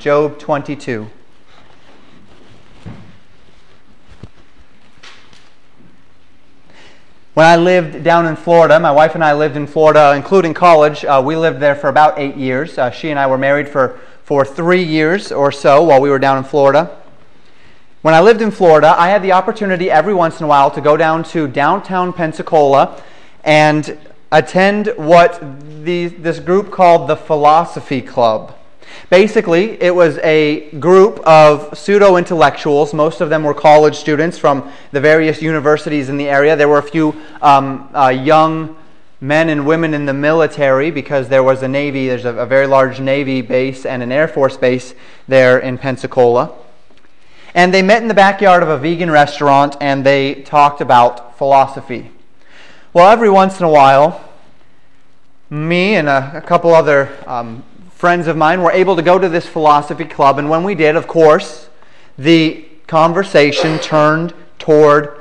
Job 22. When I lived down in Florida, my wife and I lived in Florida, including college. Uh, we lived there for about eight years. Uh, she and I were married for, for three years or so while we were down in Florida. When I lived in Florida, I had the opportunity every once in a while to go down to downtown Pensacola and attend what the, this group called the Philosophy Club. Basically, it was a group of pseudo intellectuals. Most of them were college students from the various universities in the area. There were a few um, uh, young men and women in the military because there was a Navy, there's a, a very large Navy base and an Air Force base there in Pensacola. And they met in the backyard of a vegan restaurant and they talked about philosophy. Well, every once in a while, me and a, a couple other um, friends of mine were able to go to this philosophy club, and when we did, of course, the conversation turned toward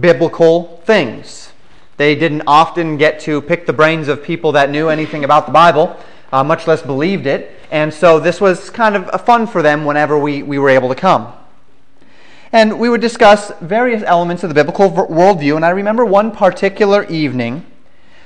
biblical things. They didn't often get to pick the brains of people that knew anything about the Bible, uh, much less believed it, and so this was kind of fun for them whenever we, we were able to come. And we would discuss various elements of the biblical worldview, and I remember one particular evening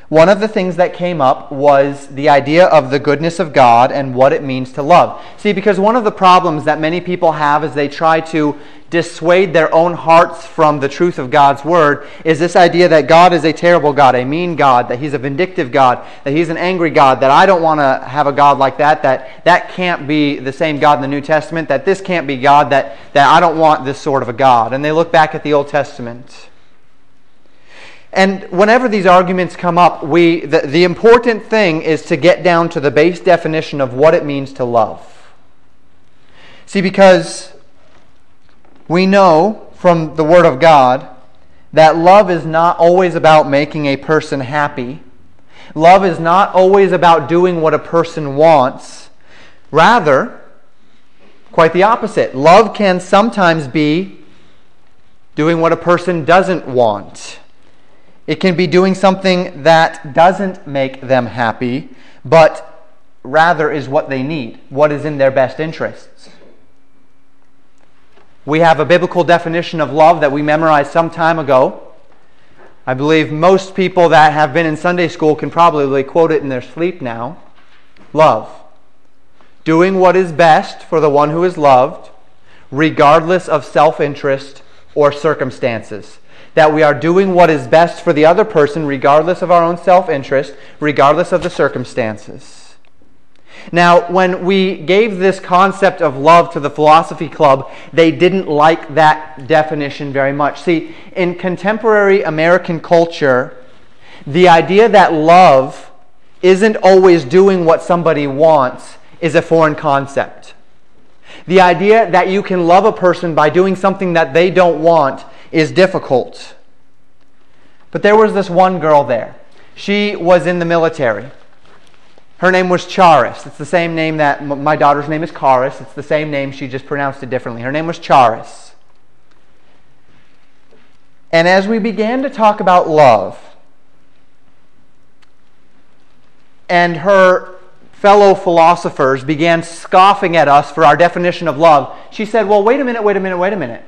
one of the things that came up was the idea of the goodness of God and what it means to love. See, because one of the problems that many people have as they try to dissuade their own hearts from the truth of God's word is this idea that God is a terrible God, a mean God, that he's a vindictive God, that he's an angry God, that I don't want to have a God like that, that that can't be the same God in the New Testament, that this can't be God, that, that I don't want this sort of a God. And they look back at the Old Testament. And whenever these arguments come up, we, the, the important thing is to get down to the base definition of what it means to love. See, because we know from the Word of God that love is not always about making a person happy. Love is not always about doing what a person wants. Rather, quite the opposite. Love can sometimes be doing what a person doesn't want. It can be doing something that doesn't make them happy, but rather is what they need, what is in their best interests. We have a biblical definition of love that we memorized some time ago. I believe most people that have been in Sunday school can probably quote it in their sleep now. Love. Doing what is best for the one who is loved, regardless of self interest or circumstances that we are doing what is best for the other person, regardless of our own self interest, regardless of the circumstances. Now, when we gave this concept of love to the philosophy club, they didn't like that definition very much. See, in contemporary American culture, the idea that love isn't always doing what somebody wants is a foreign concept. The idea that you can love a person by doing something that they don't want is difficult. But there was this one girl there. She was in the military. Her name was Charis. It's the same name that my daughter's name is Charis. It's the same name, she just pronounced it differently. Her name was Charis. And as we began to talk about love, and her fellow philosophers began scoffing at us for our definition of love, she said, Well, wait a minute, wait a minute, wait a minute.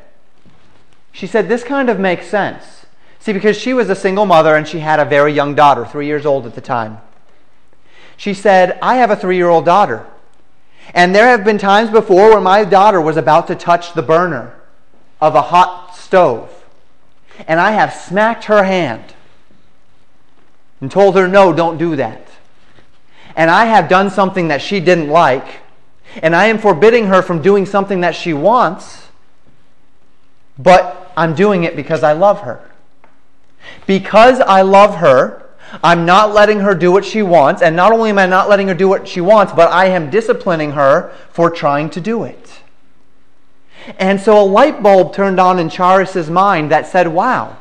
She said, This kind of makes sense. See, because she was a single mother and she had a very young daughter, three years old at the time. She said, I have a three year old daughter. And there have been times before where my daughter was about to touch the burner of a hot stove. And I have smacked her hand and told her, no, don't do that. And I have done something that she didn't like. And I am forbidding her from doing something that she wants. But I'm doing it because I love her. Because I love her, I'm not letting her do what she wants. And not only am I not letting her do what she wants, but I am disciplining her for trying to do it. And so a light bulb turned on in Charis's mind that said, wow,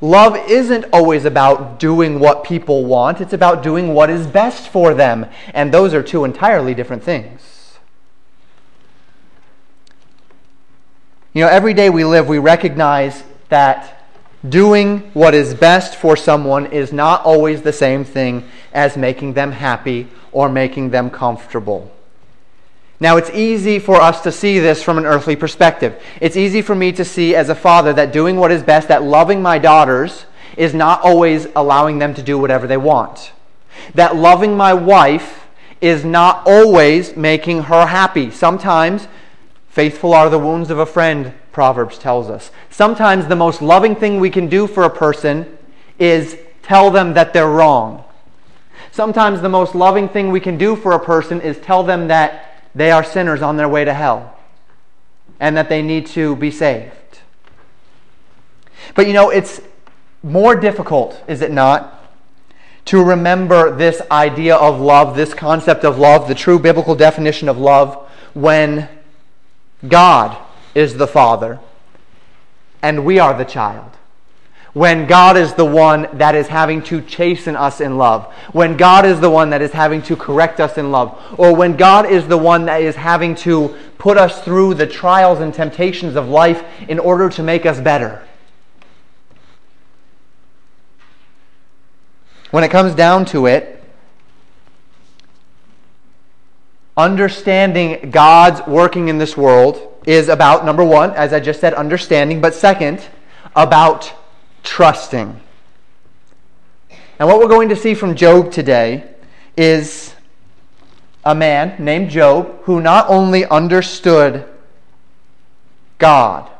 love isn't always about doing what people want, it's about doing what is best for them. And those are two entirely different things. You know, every day we live, we recognize that Doing what is best for someone is not always the same thing as making them happy or making them comfortable. Now, it's easy for us to see this from an earthly perspective. It's easy for me to see as a father that doing what is best, that loving my daughters, is not always allowing them to do whatever they want. That loving my wife is not always making her happy. Sometimes, faithful are the wounds of a friend, Proverbs tells us. Sometimes the most loving thing we can do for a person is tell them that they're wrong. Sometimes the most loving thing we can do for a person is tell them that they are sinners on their way to hell and that they need to be saved. But you know, it's more difficult, is it not, to remember this idea of love, this concept of love, the true biblical definition of love, when God is the Father and we are the child when God is the one that is having to chasten us in love, when God is the one that is having to correct us in love, or when God is the one that is having to put us through the trials and temptations of life in order to make us better. When it comes down to it, understanding God's working in this world is about, number one, as I just said, understanding, but second, about trusting. And what we're going to see from Job today is a man named Job who not only understood God,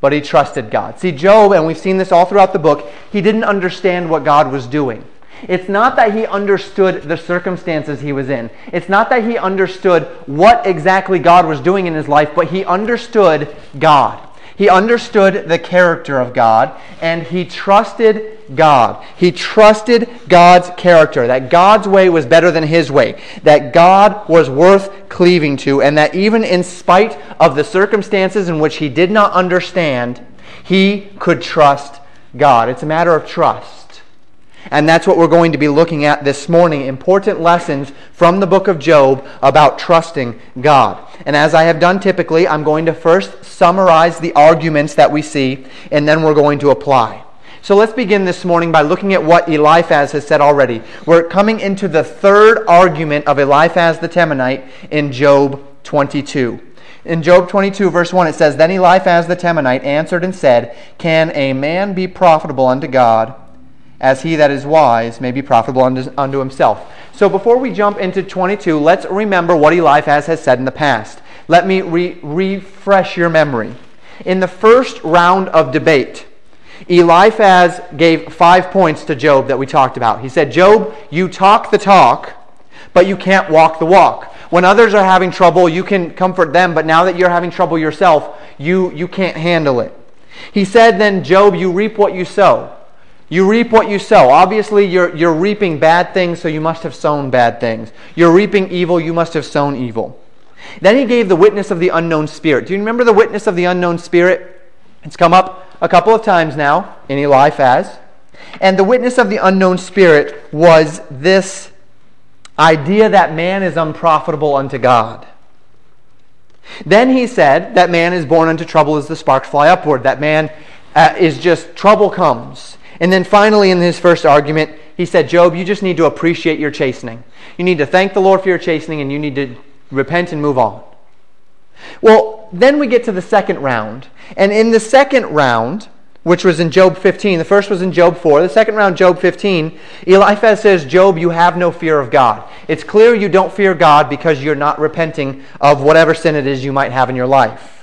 but he trusted God. See, Job, and we've seen this all throughout the book, he didn't understand what God was doing. It's not that he understood the circumstances he was in. It's not that he understood what exactly God was doing in his life, but he understood God. He understood the character of God and he trusted God. He trusted God's character, that God's way was better than his way, that God was worth cleaving to, and that even in spite of the circumstances in which he did not understand, he could trust God. It's a matter of trust. And that's what we're going to be looking at this morning important lessons from the book of Job about trusting God. And as I have done typically, I'm going to first summarize the arguments that we see, and then we're going to apply. So let's begin this morning by looking at what Eliphaz has said already. We're coming into the third argument of Eliphaz the Temanite in Job 22. In Job 22, verse 1, it says, Then Eliphaz the Temanite answered and said, Can a man be profitable unto God? As he that is wise may be profitable unto, unto himself. So before we jump into 22, let's remember what Eliphaz has said in the past. Let me re- refresh your memory. In the first round of debate, Eliphaz gave five points to Job that we talked about. He said, Job, you talk the talk, but you can't walk the walk. When others are having trouble, you can comfort them, but now that you're having trouble yourself, you, you can't handle it. He said, then, Job, you reap what you sow. You reap what you sow. Obviously, you're, you're reaping bad things, so you must have sown bad things. You're reaping evil, you must have sown evil. Then he gave the witness of the unknown spirit. Do you remember the witness of the unknown spirit? It's come up a couple of times now in Eliphaz. And the witness of the unknown spirit was this idea that man is unprofitable unto God. Then he said that man is born unto trouble as the sparks fly upward, that man uh, is just trouble comes. And then finally, in his first argument, he said, Job, you just need to appreciate your chastening. You need to thank the Lord for your chastening and you need to repent and move on. Well, then we get to the second round. And in the second round, which was in Job 15, the first was in Job 4, the second round, Job 15, Eliphaz says, Job, you have no fear of God. It's clear you don't fear God because you're not repenting of whatever sin it is you might have in your life.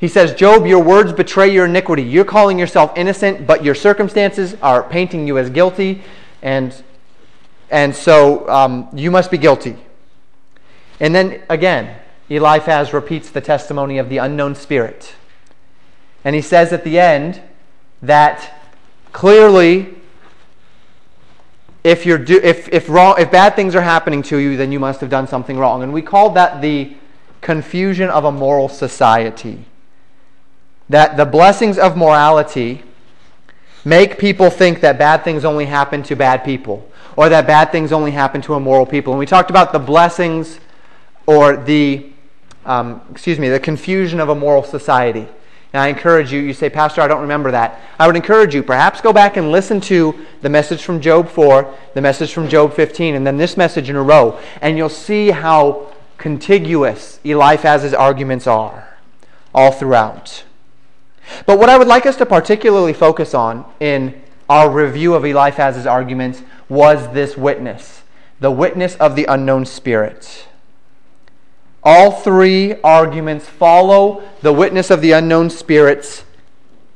He says, Job, your words betray your iniquity. You're calling yourself innocent, but your circumstances are painting you as guilty, and, and so um, you must be guilty. And then again, Eliphaz repeats the testimony of the unknown spirit. And he says at the end that clearly, if, you're do, if, if, wrong, if bad things are happening to you, then you must have done something wrong. And we call that the confusion of a moral society that the blessings of morality make people think that bad things only happen to bad people or that bad things only happen to immoral people. And we talked about the blessings or the, um, excuse me, the confusion of a moral society. And I encourage you, you say, Pastor, I don't remember that. I would encourage you, perhaps go back and listen to the message from Job 4, the message from Job 15, and then this message in a row. And you'll see how contiguous Eliphaz's arguments are all throughout. But what I would like us to particularly focus on in our review of Eliphaz's arguments was this witness, the witness of the unknown spirit. All three arguments follow the witness of the unknown spirit's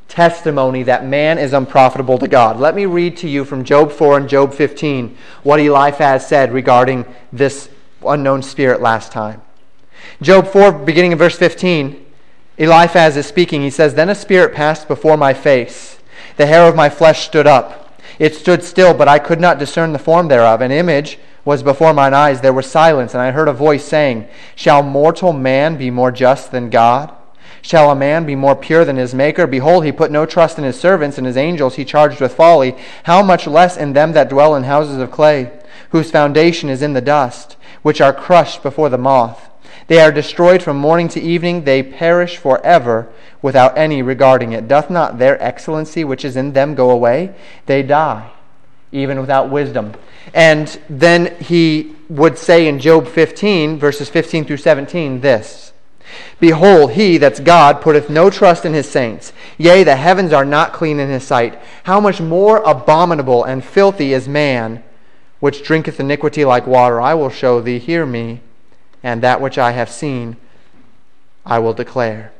testimony that man is unprofitable to God. Let me read to you from Job 4 and Job 15 what Eliphaz said regarding this unknown spirit last time. Job 4, beginning in verse 15, Eliphaz is speaking. He says, Then a spirit passed before my face. The hair of my flesh stood up. It stood still, but I could not discern the form thereof. An image was before mine eyes. There was silence, and I heard a voice saying, Shall mortal man be more just than God? Shall a man be more pure than his Maker? Behold, he put no trust in his servants, and his angels he charged with folly. How much less in them that dwell in houses of clay, whose foundation is in the dust, which are crushed before the moth? They are destroyed from morning to evening, they perish forever without any regarding it. Doth not their excellency which is in them go away? They die, even without wisdom. And then he would say in Job 15, verses 15 through 17, this Behold, he, that's God, putteth no trust in his saints. Yea, the heavens are not clean in his sight. How much more abominable and filthy is man, which drinketh iniquity like water? I will show thee, hear me, and that which I have seen I will declare.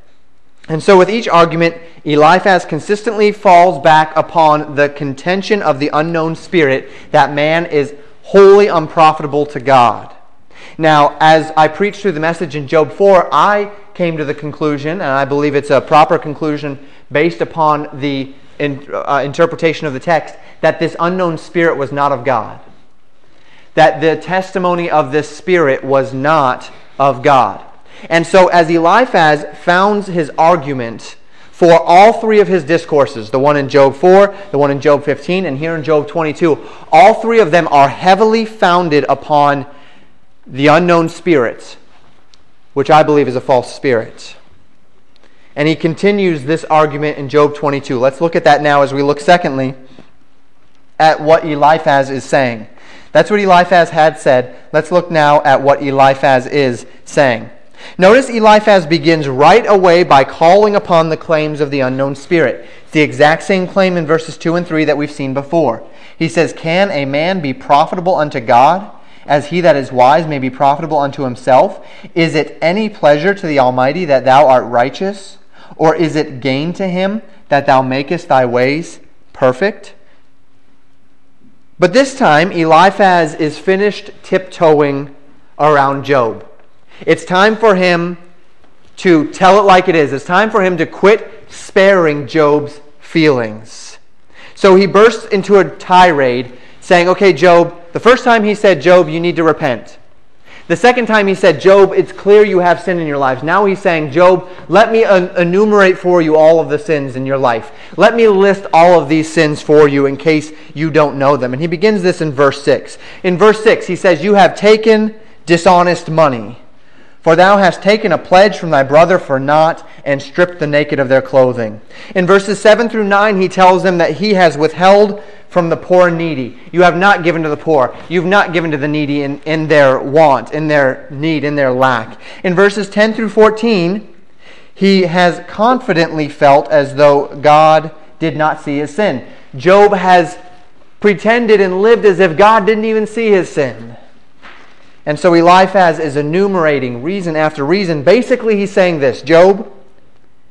And so, with each argument, Eliphaz consistently falls back upon the contention of the unknown spirit that man is wholly unprofitable to God. Now, as I preached through the message in Job 4, I came to the conclusion, and I believe it's a proper conclusion based upon the in, uh, interpretation of the text, that this unknown spirit was not of God. That the testimony of this spirit was not of God. And so, as Eliphaz founds his argument for all three of his discourses the one in Job 4, the one in Job 15, and here in Job 22 all three of them are heavily founded upon the unknown spirits, which I believe is a false spirit. And he continues this argument in Job 22. Let's look at that now as we look, secondly, at what Eliphaz is saying. That's what Eliphaz had said. Let's look now at what Eliphaz is saying. Notice Eliphaz begins right away by calling upon the claims of the unknown spirit. It's the exact same claim in verses 2 and 3 that we've seen before. He says, Can a man be profitable unto God, as he that is wise may be profitable unto himself? Is it any pleasure to the Almighty that thou art righteous? Or is it gain to him that thou makest thy ways perfect? But this time, Eliphaz is finished tiptoeing around Job. It's time for him to tell it like it is. It's time for him to quit sparing Job's feelings. So he bursts into a tirade saying, Okay, Job, the first time he said, Job, you need to repent. The second time he said, Job, it's clear you have sin in your lives. Now he's saying, Job, let me enumerate for you all of the sins in your life. Let me list all of these sins for you in case you don't know them. And he begins this in verse 6. In verse 6, he says, You have taken dishonest money for thou hast taken a pledge from thy brother for naught, and stripped the naked of their clothing. In verses 7 through 9, he tells them that he has withheld from the poor and needy. You have not given to the poor. You've not given to the needy in, in their want, in their need, in their lack. In verses 10 through 14, he has confidently felt as though God did not see his sin. Job has pretended and lived as if God didn't even see his sin. And so Eliphaz is enumerating reason after reason. Basically, he's saying this Job,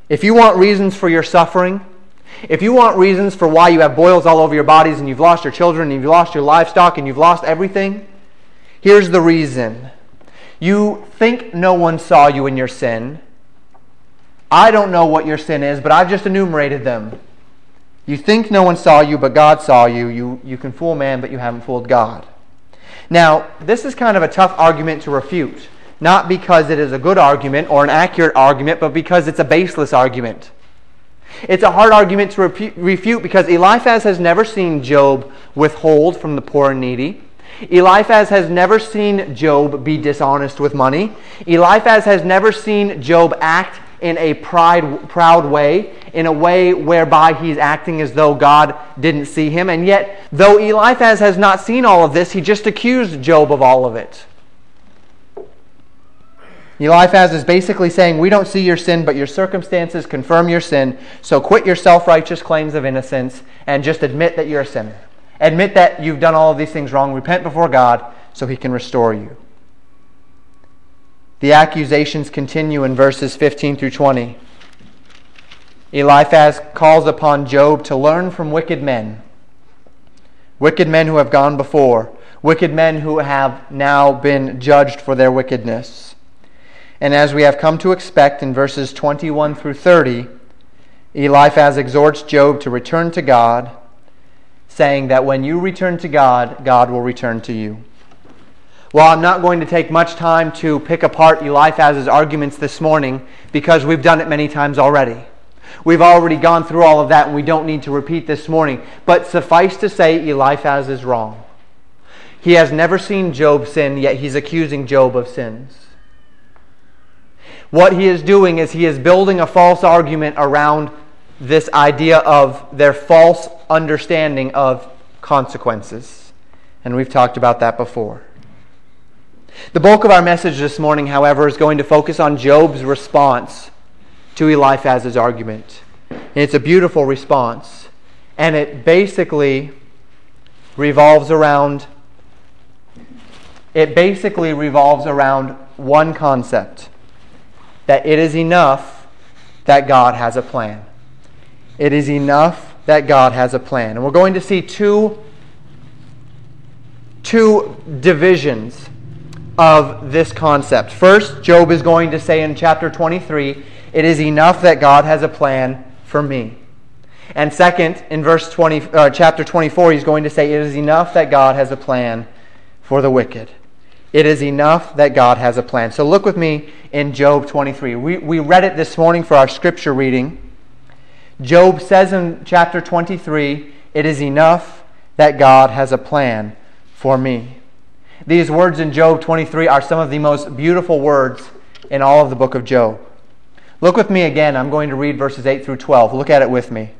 if you want reasons for your suffering, if you want reasons for why you have boils all over your bodies and you've lost your children and you've lost your livestock and you've lost everything, here's the reason. You think no one saw you in your sin. I don't know what your sin is, but I've just enumerated them. You think no one saw you, but God saw you. You, you can fool man, but you haven't fooled God. Now, this is kind of a tough argument to refute, not because it is a good argument or an accurate argument, but because it's a baseless argument. It's a hard argument to refute because Eliphaz has never seen Job withhold from the poor and needy. Eliphaz has never seen Job be dishonest with money. Eliphaz has never seen Job act in a pride, proud way, in a way whereby he's acting as though God didn't see him. And yet, though Eliphaz has not seen all of this, he just accused Job of all of it. Eliphaz is basically saying, We don't see your sin, but your circumstances confirm your sin. So quit your self righteous claims of innocence and just admit that you're a sinner. Admit that you've done all of these things wrong. Repent before God so he can restore you. The accusations continue in verses 15 through 20. Eliphaz calls upon Job to learn from wicked men, wicked men who have gone before, wicked men who have now been judged for their wickedness. And as we have come to expect in verses 21 through 30, Eliphaz exhorts Job to return to God, saying that when you return to God, God will return to you. Well, I'm not going to take much time to pick apart Eliphaz's arguments this morning because we've done it many times already. We've already gone through all of that and we don't need to repeat this morning. But suffice to say, Eliphaz is wrong. He has never seen Job sin, yet he's accusing Job of sins. What he is doing is he is building a false argument around this idea of their false understanding of consequences. And we've talked about that before. The bulk of our message this morning, however, is going to focus on Job's response to Eliphaz's argument. And it's a beautiful response. And it basically revolves around it basically revolves around one concept that it is enough that God has a plan. It is enough that God has a plan. And we're going to see two, two divisions of this concept. First, Job is going to say in chapter 23 it is enough that God has a plan for me. And second, in verse 20, uh, chapter 24, he's going to say, It is enough that God has a plan for the wicked. It is enough that God has a plan. So look with me in Job 23. We, we read it this morning for our scripture reading. Job says in chapter 23, It is enough that God has a plan for me. These words in Job 23 are some of the most beautiful words in all of the book of Job. Look with me again. I'm going to read verses 8 through 12. Look at it with me.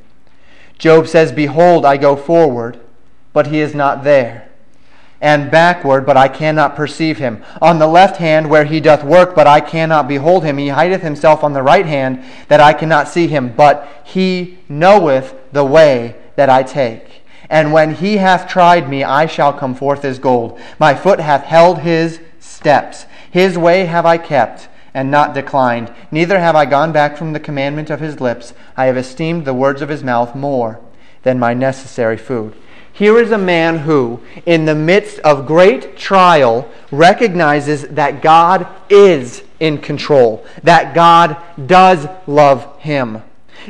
Job says, Behold, I go forward, but he is not there. And backward, but I cannot perceive him. On the left hand, where he doth work, but I cannot behold him. He hideth himself on the right hand, that I cannot see him. But he knoweth the way that I take. And when he hath tried me, I shall come forth as gold. My foot hath held his steps. His way have I kept and not declined. Neither have I gone back from the commandment of his lips. I have esteemed the words of his mouth more than my necessary food. Here is a man who, in the midst of great trial, recognizes that God is in control, that God does love him.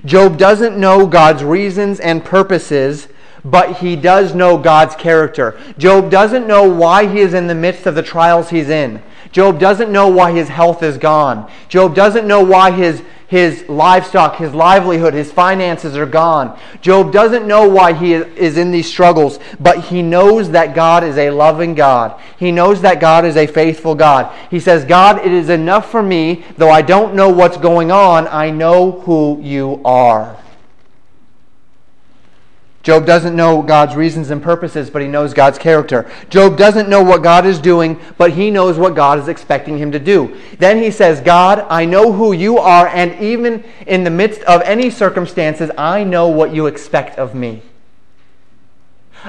Job doesn't know God's reasons and purposes, but he does know God's character. Job doesn't know why he is in the midst of the trials he's in. Job doesn't know why his health is gone. Job doesn't know why his, his livestock, his livelihood, his finances are gone. Job doesn't know why he is in these struggles, but he knows that God is a loving God. He knows that God is a faithful God. He says, God, it is enough for me, though I don't know what's going on, I know who you are. Job doesn't know God's reasons and purposes, but he knows God's character. Job doesn't know what God is doing, but he knows what God is expecting him to do. Then he says, God, I know who you are, and even in the midst of any circumstances, I know what you expect of me.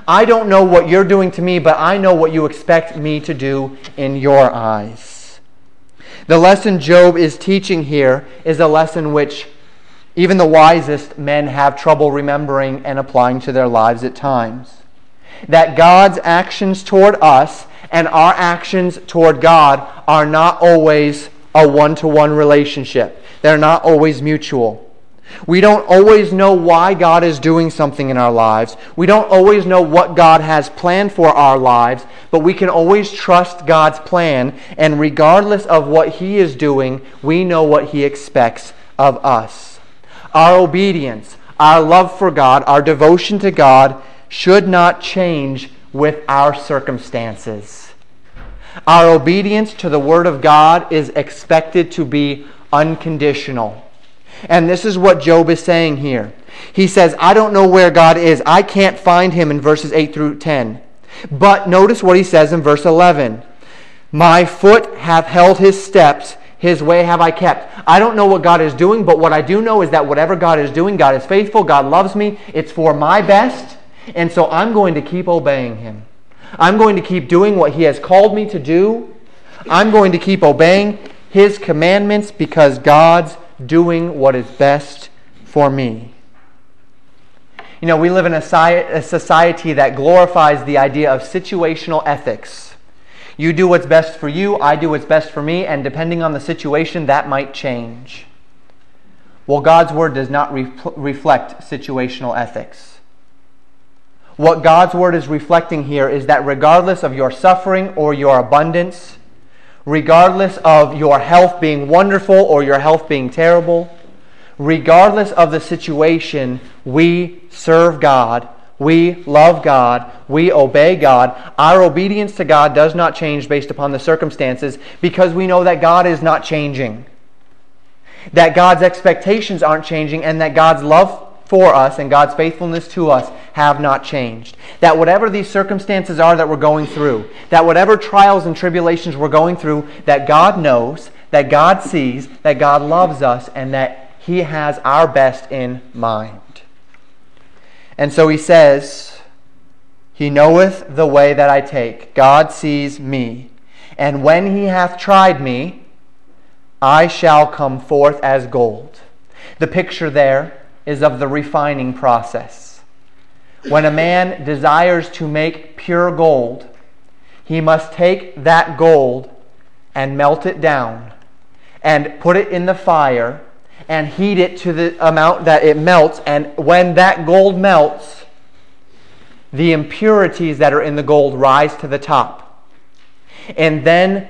I don't know what you're doing to me, but I know what you expect me to do in your eyes. The lesson Job is teaching here is a lesson which even the wisest men have trouble remembering and applying to their lives at times. That God's actions toward us and our actions toward God are not always a one to one relationship, they're not always mutual. We don't always know why God is doing something in our lives. We don't always know what God has planned for our lives, but we can always trust God's plan, and regardless of what He is doing, we know what He expects of us. Our obedience, our love for God, our devotion to God should not change with our circumstances. Our obedience to the Word of God is expected to be unconditional. And this is what Job is saying here. He says, I don't know where God is. I can't find him in verses 8 through 10. But notice what he says in verse 11 My foot hath held his steps. His way have I kept. I don't know what God is doing, but what I do know is that whatever God is doing, God is faithful, God loves me, it's for my best, and so I'm going to keep obeying him. I'm going to keep doing what he has called me to do. I'm going to keep obeying his commandments because God's doing what is best for me. You know, we live in a society that glorifies the idea of situational ethics. You do what's best for you, I do what's best for me, and depending on the situation, that might change. Well, God's word does not re- reflect situational ethics. What God's word is reflecting here is that regardless of your suffering or your abundance, regardless of your health being wonderful or your health being terrible, regardless of the situation, we serve God. We love God. We obey God. Our obedience to God does not change based upon the circumstances because we know that God is not changing. That God's expectations aren't changing and that God's love for us and God's faithfulness to us have not changed. That whatever these circumstances are that we're going through, that whatever trials and tribulations we're going through, that God knows, that God sees, that God loves us, and that He has our best in mind. And so He says, He knoweth the way that I take. God sees me. And when He hath tried me, I shall come forth as gold. The picture there is of the refining process. When a man desires to make pure gold, he must take that gold and melt it down and put it in the fire and heat it to the amount that it melts. And when that gold melts, the impurities that are in the gold rise to the top. And then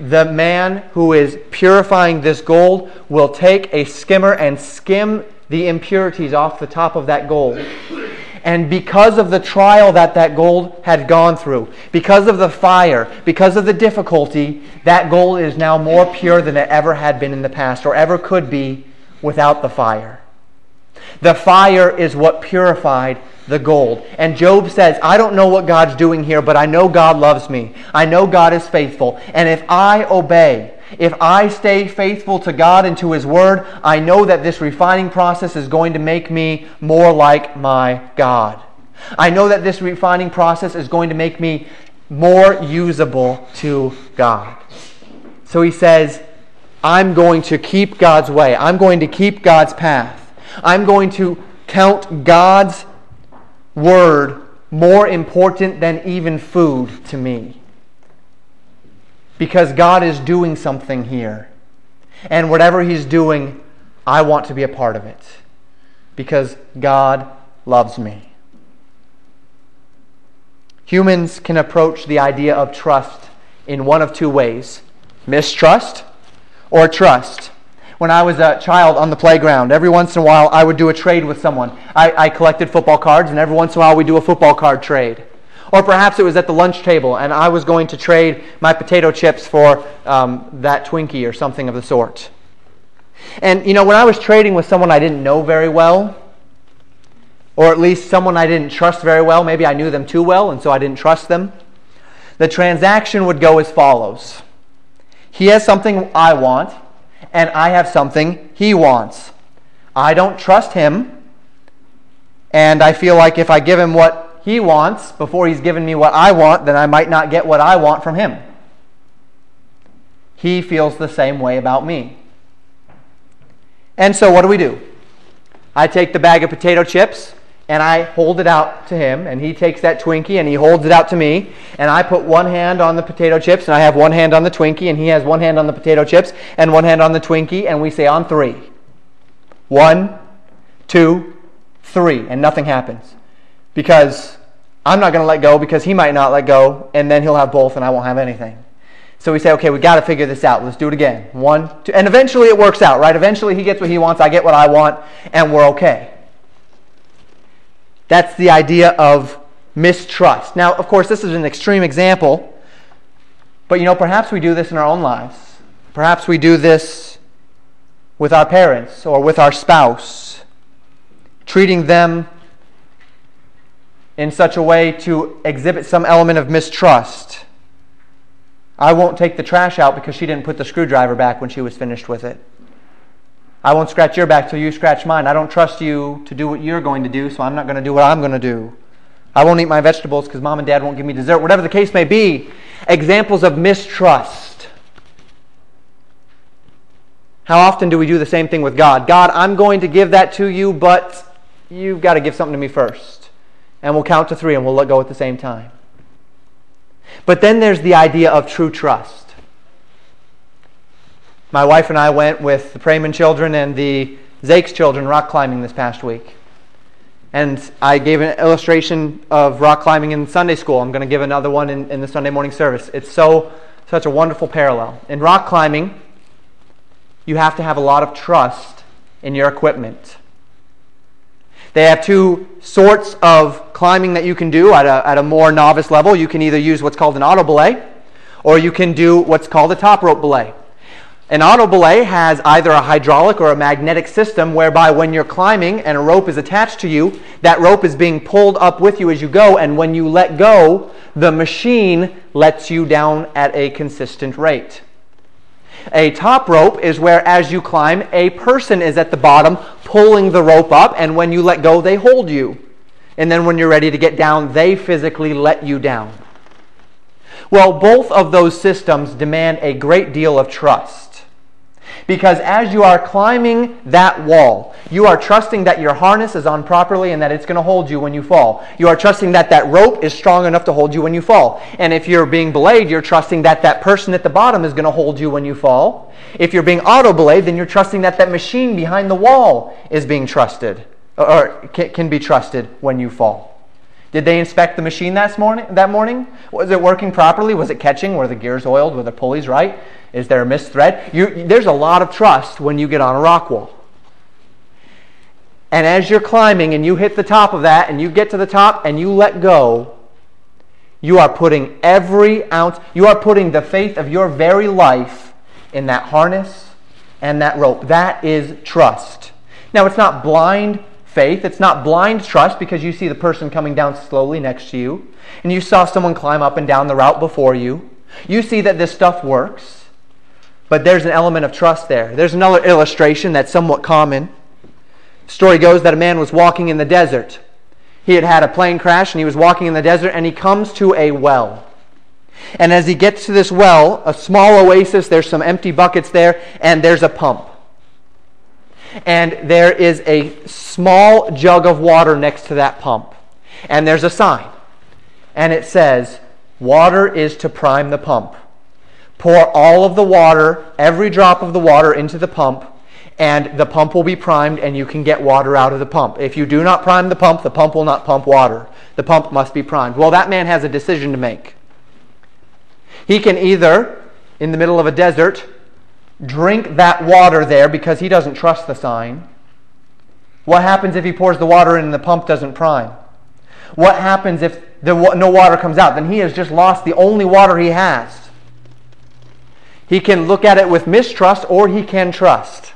the man who is purifying this gold will take a skimmer and skim the impurities off the top of that gold. And because of the trial that that gold had gone through, because of the fire, because of the difficulty, that gold is now more pure than it ever had been in the past or ever could be without the fire. The fire is what purified the gold. And Job says, I don't know what God's doing here, but I know God loves me. I know God is faithful. And if I obey, if I stay faithful to God and to His Word, I know that this refining process is going to make me more like my God. I know that this refining process is going to make me more usable to God. So he says, I'm going to keep God's way. I'm going to keep God's path. I'm going to count God's word more important than even food to me because God is doing something here. And whatever He's doing, I want to be a part of it because God loves me. Humans can approach the idea of trust in one of two ways mistrust or trust. When I was a child on the playground, every once in a while I would do a trade with someone. I, I collected football cards, and every once in a while we'd do a football card trade. Or perhaps it was at the lunch table and I was going to trade my potato chips for um, that Twinkie or something of the sort. And, you know, when I was trading with someone I didn't know very well, or at least someone I didn't trust very well, maybe I knew them too well and so I didn't trust them, the transaction would go as follows He has something I want, and I have something he wants. I don't trust him, and I feel like if I give him what he wants before he's given me what I want, then I might not get what I want from him. He feels the same way about me. And so what do we do? I take the bag of potato chips and I hold it out to him, and he takes that Twinkie and he holds it out to me, and I put one hand on the potato chips, and I have one hand on the Twinkie, and he has one hand on the potato chips and one hand on the Twinkie, and we say on three. One, two, three, and nothing happens because I'm not going to let go because he might not let go, and then he'll have both and I won't have anything. So we say, okay, we got to figure this out. Let's do it again. One, two, and eventually it works out, right? Eventually he gets what he wants, I get what I want, and we're okay. That's the idea of mistrust. Now, of course, this is an extreme example, but you know, perhaps we do this in our own lives. Perhaps we do this with our parents or with our spouse, treating them in such a way to exhibit some element of mistrust. I won't take the trash out because she didn't put the screwdriver back when she was finished with it. I won't scratch your back till you scratch mine. I don't trust you to do what you're going to do, so I'm not going to do what I'm going to do. I won't eat my vegetables because mom and dad won't give me dessert. Whatever the case may be, examples of mistrust. How often do we do the same thing with God? God, I'm going to give that to you, but you've got to give something to me first. And we'll count to three and we'll let go at the same time. But then there's the idea of true trust. My wife and I went with the Prayman children and the Zakes children rock climbing this past week. And I gave an illustration of rock climbing in Sunday school. I'm going to give another one in, in the Sunday morning service. It's so such a wonderful parallel. In rock climbing, you have to have a lot of trust in your equipment. They have two sorts of climbing that you can do at a, at a more novice level. You can either use what's called an auto belay, or you can do what's called a top rope belay. An auto belay has either a hydraulic or a magnetic system whereby when you're climbing and a rope is attached to you, that rope is being pulled up with you as you go, and when you let go, the machine lets you down at a consistent rate. A top rope is where, as you climb, a person is at the bottom pulling the rope up, and when you let go, they hold you. And then when you're ready to get down, they physically let you down. Well, both of those systems demand a great deal of trust. Because as you are climbing that wall, you are trusting that your harness is on properly and that it's going to hold you when you fall. You are trusting that that rope is strong enough to hold you when you fall. And if you're being belayed, you're trusting that that person at the bottom is going to hold you when you fall. If you're being auto belayed, then you're trusting that that machine behind the wall is being trusted Uh, or can be trusted when you fall. Did they inspect the machine that morning? That morning, was it working properly? Was it catching? Were the gears oiled? Were the pulleys right? Is there a missed thread? You, there's a lot of trust when you get on a rock wall. And as you're climbing and you hit the top of that and you get to the top and you let go, you are putting every ounce, you are putting the faith of your very life in that harness and that rope. That is trust. Now, it's not blind faith, it's not blind trust because you see the person coming down slowly next to you and you saw someone climb up and down the route before you. You see that this stuff works. But there's an element of trust there. There's another illustration that's somewhat common. The story goes that a man was walking in the desert. He had had a plane crash and he was walking in the desert and he comes to a well. And as he gets to this well, a small oasis, there's some empty buckets there, and there's a pump. And there is a small jug of water next to that pump. And there's a sign. And it says, Water is to prime the pump. Pour all of the water, every drop of the water, into the pump, and the pump will be primed, and you can get water out of the pump. If you do not prime the pump, the pump will not pump water. The pump must be primed. Well, that man has a decision to make. He can either, in the middle of a desert, drink that water there because he doesn't trust the sign. What happens if he pours the water in and the pump doesn't prime? What happens if the, no water comes out? Then he has just lost the only water he has. He can look at it with mistrust or he can trust.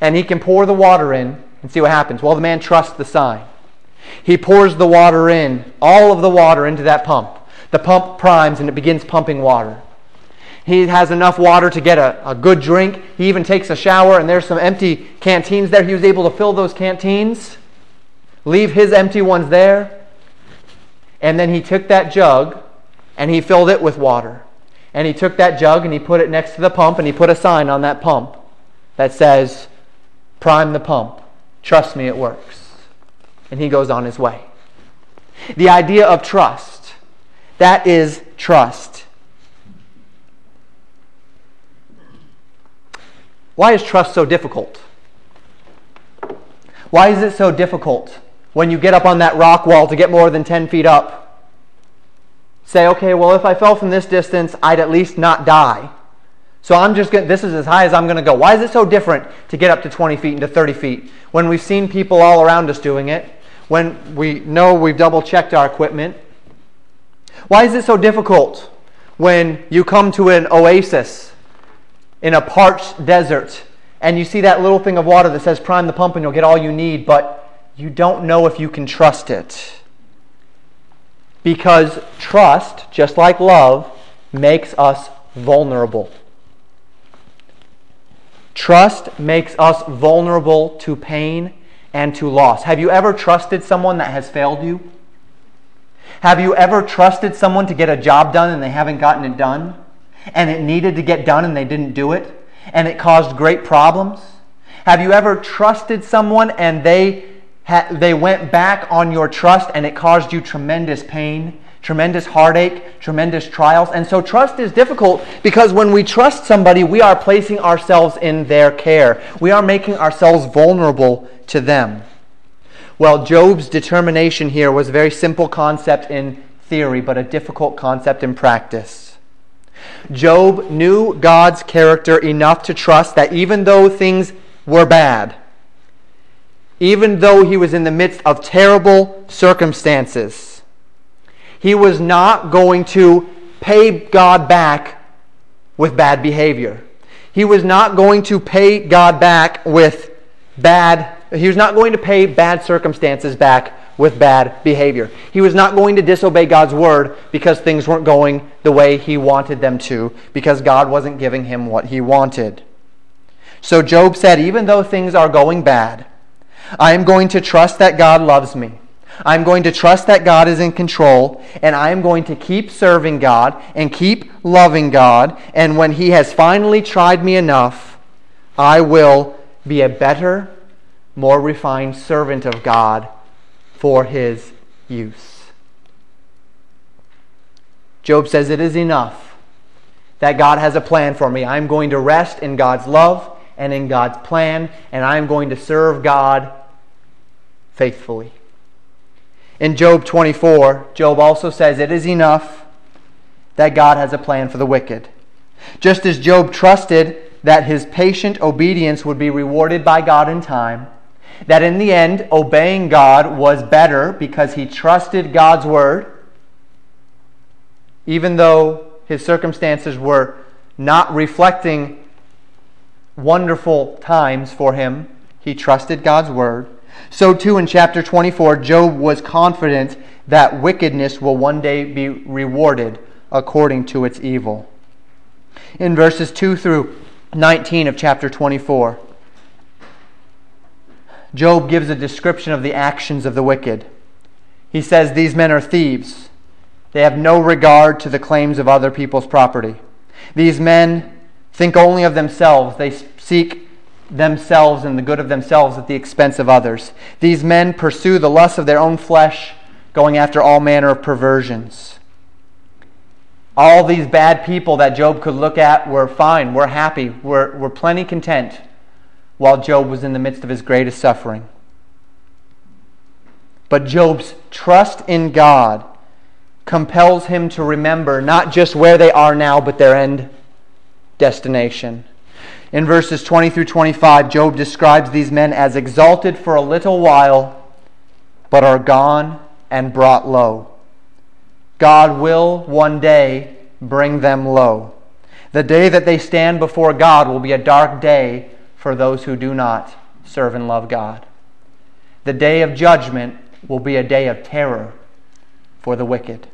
And he can pour the water in and see what happens. Well, the man trusts the sign. He pours the water in, all of the water into that pump. The pump primes and it begins pumping water. He has enough water to get a, a good drink. He even takes a shower, and there's some empty canteens there. He was able to fill those canteens, leave his empty ones there. And then he took that jug and he filled it with water. And he took that jug and he put it next to the pump and he put a sign on that pump that says, Prime the pump. Trust me, it works. And he goes on his way. The idea of trust, that is trust. Why is trust so difficult? Why is it so difficult when you get up on that rock wall to get more than 10 feet up? say, okay, well, if I fell from this distance, I'd at least not die. So I'm just going this is as high as I'm going to go. Why is it so different to get up to 20 feet and to 30 feet when we've seen people all around us doing it, when we know we've double checked our equipment? Why is it so difficult when you come to an oasis in a parched desert and you see that little thing of water that says prime the pump and you'll get all you need, but you don't know if you can trust it? Because trust, just like love, makes us vulnerable. Trust makes us vulnerable to pain and to loss. Have you ever trusted someone that has failed you? Have you ever trusted someone to get a job done and they haven't gotten it done? And it needed to get done and they didn't do it? And it caused great problems? Have you ever trusted someone and they, ha- they went back on your trust and it caused you tremendous pain, tremendous heartache, tremendous trials? And so trust is difficult because when we trust somebody, we are placing ourselves in their care. We are making ourselves vulnerable to them. Well, Job's determination here was a very simple concept in theory, but a difficult concept in practice. Job knew God's character enough to trust that even though things were bad, even though he was in the midst of terrible circumstances, he was not going to pay God back with bad behavior. He was not going to pay God back with bad he was not going to pay bad circumstances back with bad behavior. He was not going to disobey God's word because things weren't going the way he wanted them to, because God wasn't giving him what he wanted. So Job said, Even though things are going bad, I am going to trust that God loves me. I'm going to trust that God is in control, and I am going to keep serving God and keep loving God. And when He has finally tried me enough, I will be a better more refined servant of God for his use. Job says, It is enough that God has a plan for me. I'm going to rest in God's love and in God's plan, and I'm going to serve God faithfully. In Job 24, Job also says, It is enough that God has a plan for the wicked. Just as Job trusted that his patient obedience would be rewarded by God in time, that in the end, obeying God was better because he trusted God's word, even though his circumstances were not reflecting wonderful times for him. He trusted God's word. So, too, in chapter 24, Job was confident that wickedness will one day be rewarded according to its evil. In verses 2 through 19 of chapter 24, Job gives a description of the actions of the wicked. He says, These men are thieves. They have no regard to the claims of other people's property. These men think only of themselves. They seek themselves and the good of themselves at the expense of others. These men pursue the lusts of their own flesh, going after all manner of perversions. All these bad people that Job could look at were fine, were happy, were, were plenty content while Job was in the midst of his greatest suffering. But Job's trust in God compels him to remember not just where they are now, but their end destination. In verses 20 through 25, Job describes these men as exalted for a little while, but are gone and brought low. God will one day bring them low. The day that they stand before God will be a dark day for those who do not serve and love God. The day of judgment will be a day of terror for the wicked.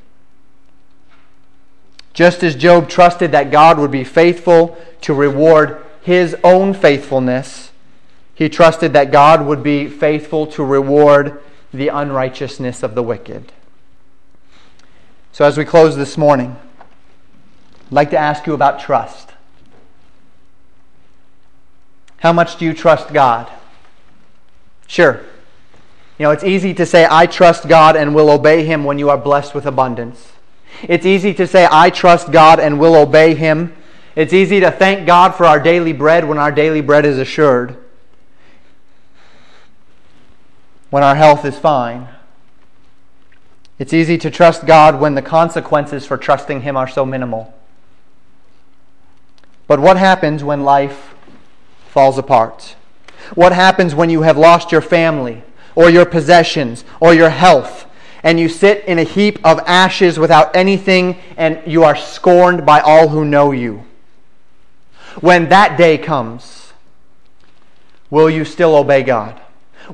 Just as Job trusted that God would be faithful to reward his own faithfulness, he trusted that God would be faithful to reward the unrighteousness of the wicked. So, as we close this morning, I'd like to ask you about trust. How much do you trust God? Sure. You know, it's easy to say, I trust God and will obey Him when you are blessed with abundance. It's easy to say, I trust God and will obey Him. It's easy to thank God for our daily bread when our daily bread is assured, when our health is fine. It's easy to trust God when the consequences for trusting Him are so minimal. But what happens when life falls apart? What happens when you have lost your family or your possessions or your health and you sit in a heap of ashes without anything and you are scorned by all who know you? When that day comes, will you still obey God?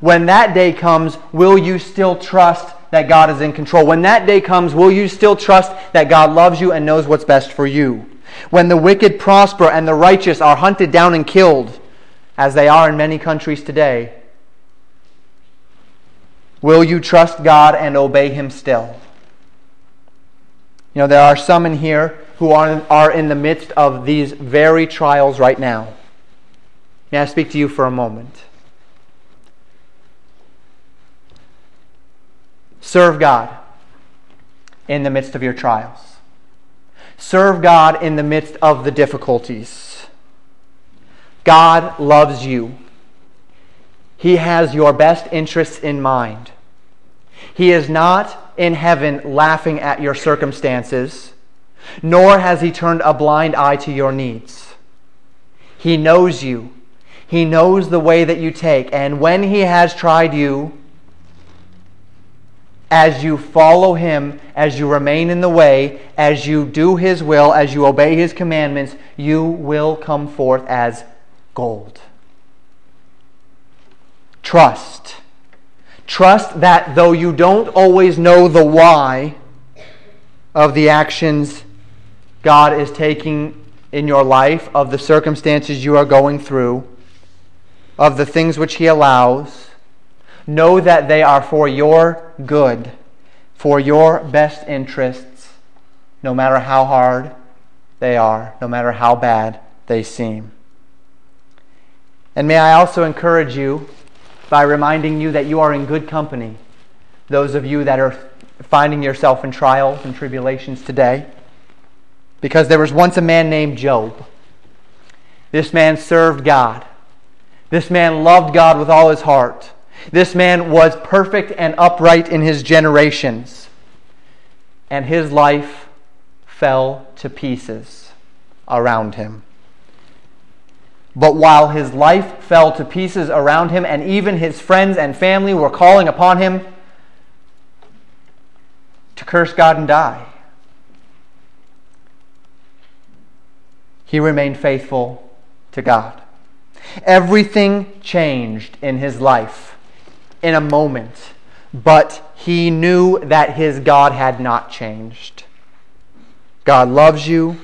When that day comes, will you still trust that God is in control? When that day comes, will you still trust that God loves you and knows what's best for you? When the wicked prosper and the righteous are hunted down and killed, as they are in many countries today, will you trust God and obey Him still? You know, there are some in here who are, are in the midst of these very trials right now. May I speak to you for a moment? Serve God in the midst of your trials. Serve God in the midst of the difficulties. God loves you. He has your best interests in mind. He is not in heaven laughing at your circumstances, nor has he turned a blind eye to your needs. He knows you. He knows the way that you take. And when he has tried you, as you follow him, as you remain in the way, as you do his will, as you obey his commandments, you will come forth as gold. Trust. Trust that though you don't always know the why of the actions God is taking in your life, of the circumstances you are going through, of the things which He allows, know that they are for your good, for your best interests, no matter how hard they are, no matter how bad they seem. And may I also encourage you by reminding you that you are in good company. Those of you that are finding yourself in trials and tribulations today. Because there was once a man named Job. This man served God. This man loved God with all his heart. This man was perfect and upright in his generations. And his life fell to pieces around him. But while his life fell to pieces around him, and even his friends and family were calling upon him to curse God and die, he remained faithful to God. Everything changed in his life in a moment, but he knew that his God had not changed. God loves you,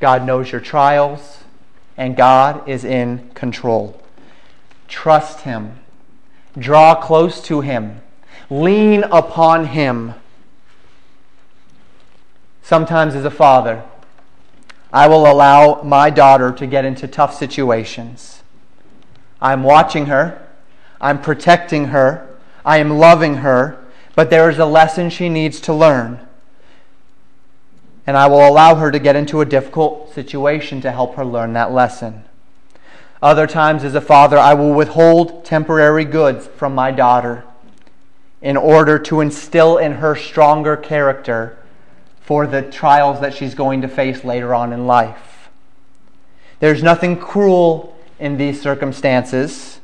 God knows your trials and God is in control. Trust Him. Draw close to Him. Lean upon Him. Sometimes, as a father, I will allow my daughter to get into tough situations. I'm watching her, I'm protecting her, I am loving her, but there is a lesson she needs to learn and I will allow her to get into a difficult situation to help her learn that lesson. Other times, as a father, I will withhold temporary goods from my daughter in order to instill in her stronger character for the trials that she's going to face later on in life. There's nothing cruel in these circumstances.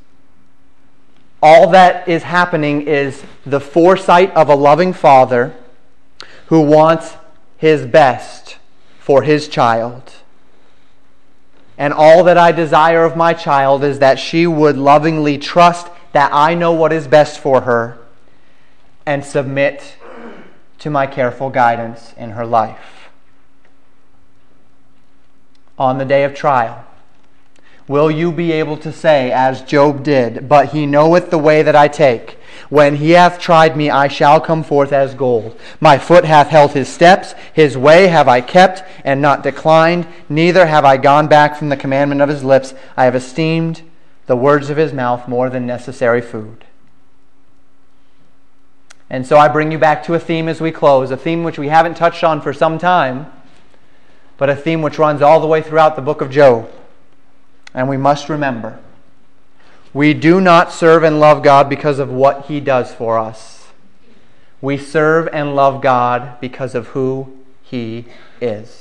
All that is happening is the foresight of a loving father who wants his best for his child. And all that I desire of my child is that she would lovingly trust that I know what is best for her and submit to my careful guidance in her life. On the day of trial, will you be able to say, as Job did, But he knoweth the way that I take? When he hath tried me, I shall come forth as gold. My foot hath held his steps, his way have I kept, and not declined, neither have I gone back from the commandment of his lips. I have esteemed the words of his mouth more than necessary food. And so I bring you back to a theme as we close, a theme which we haven't touched on for some time, but a theme which runs all the way throughout the book of Job. And we must remember we do not serve and love God because of what He does for us. We serve and love God because of who He is.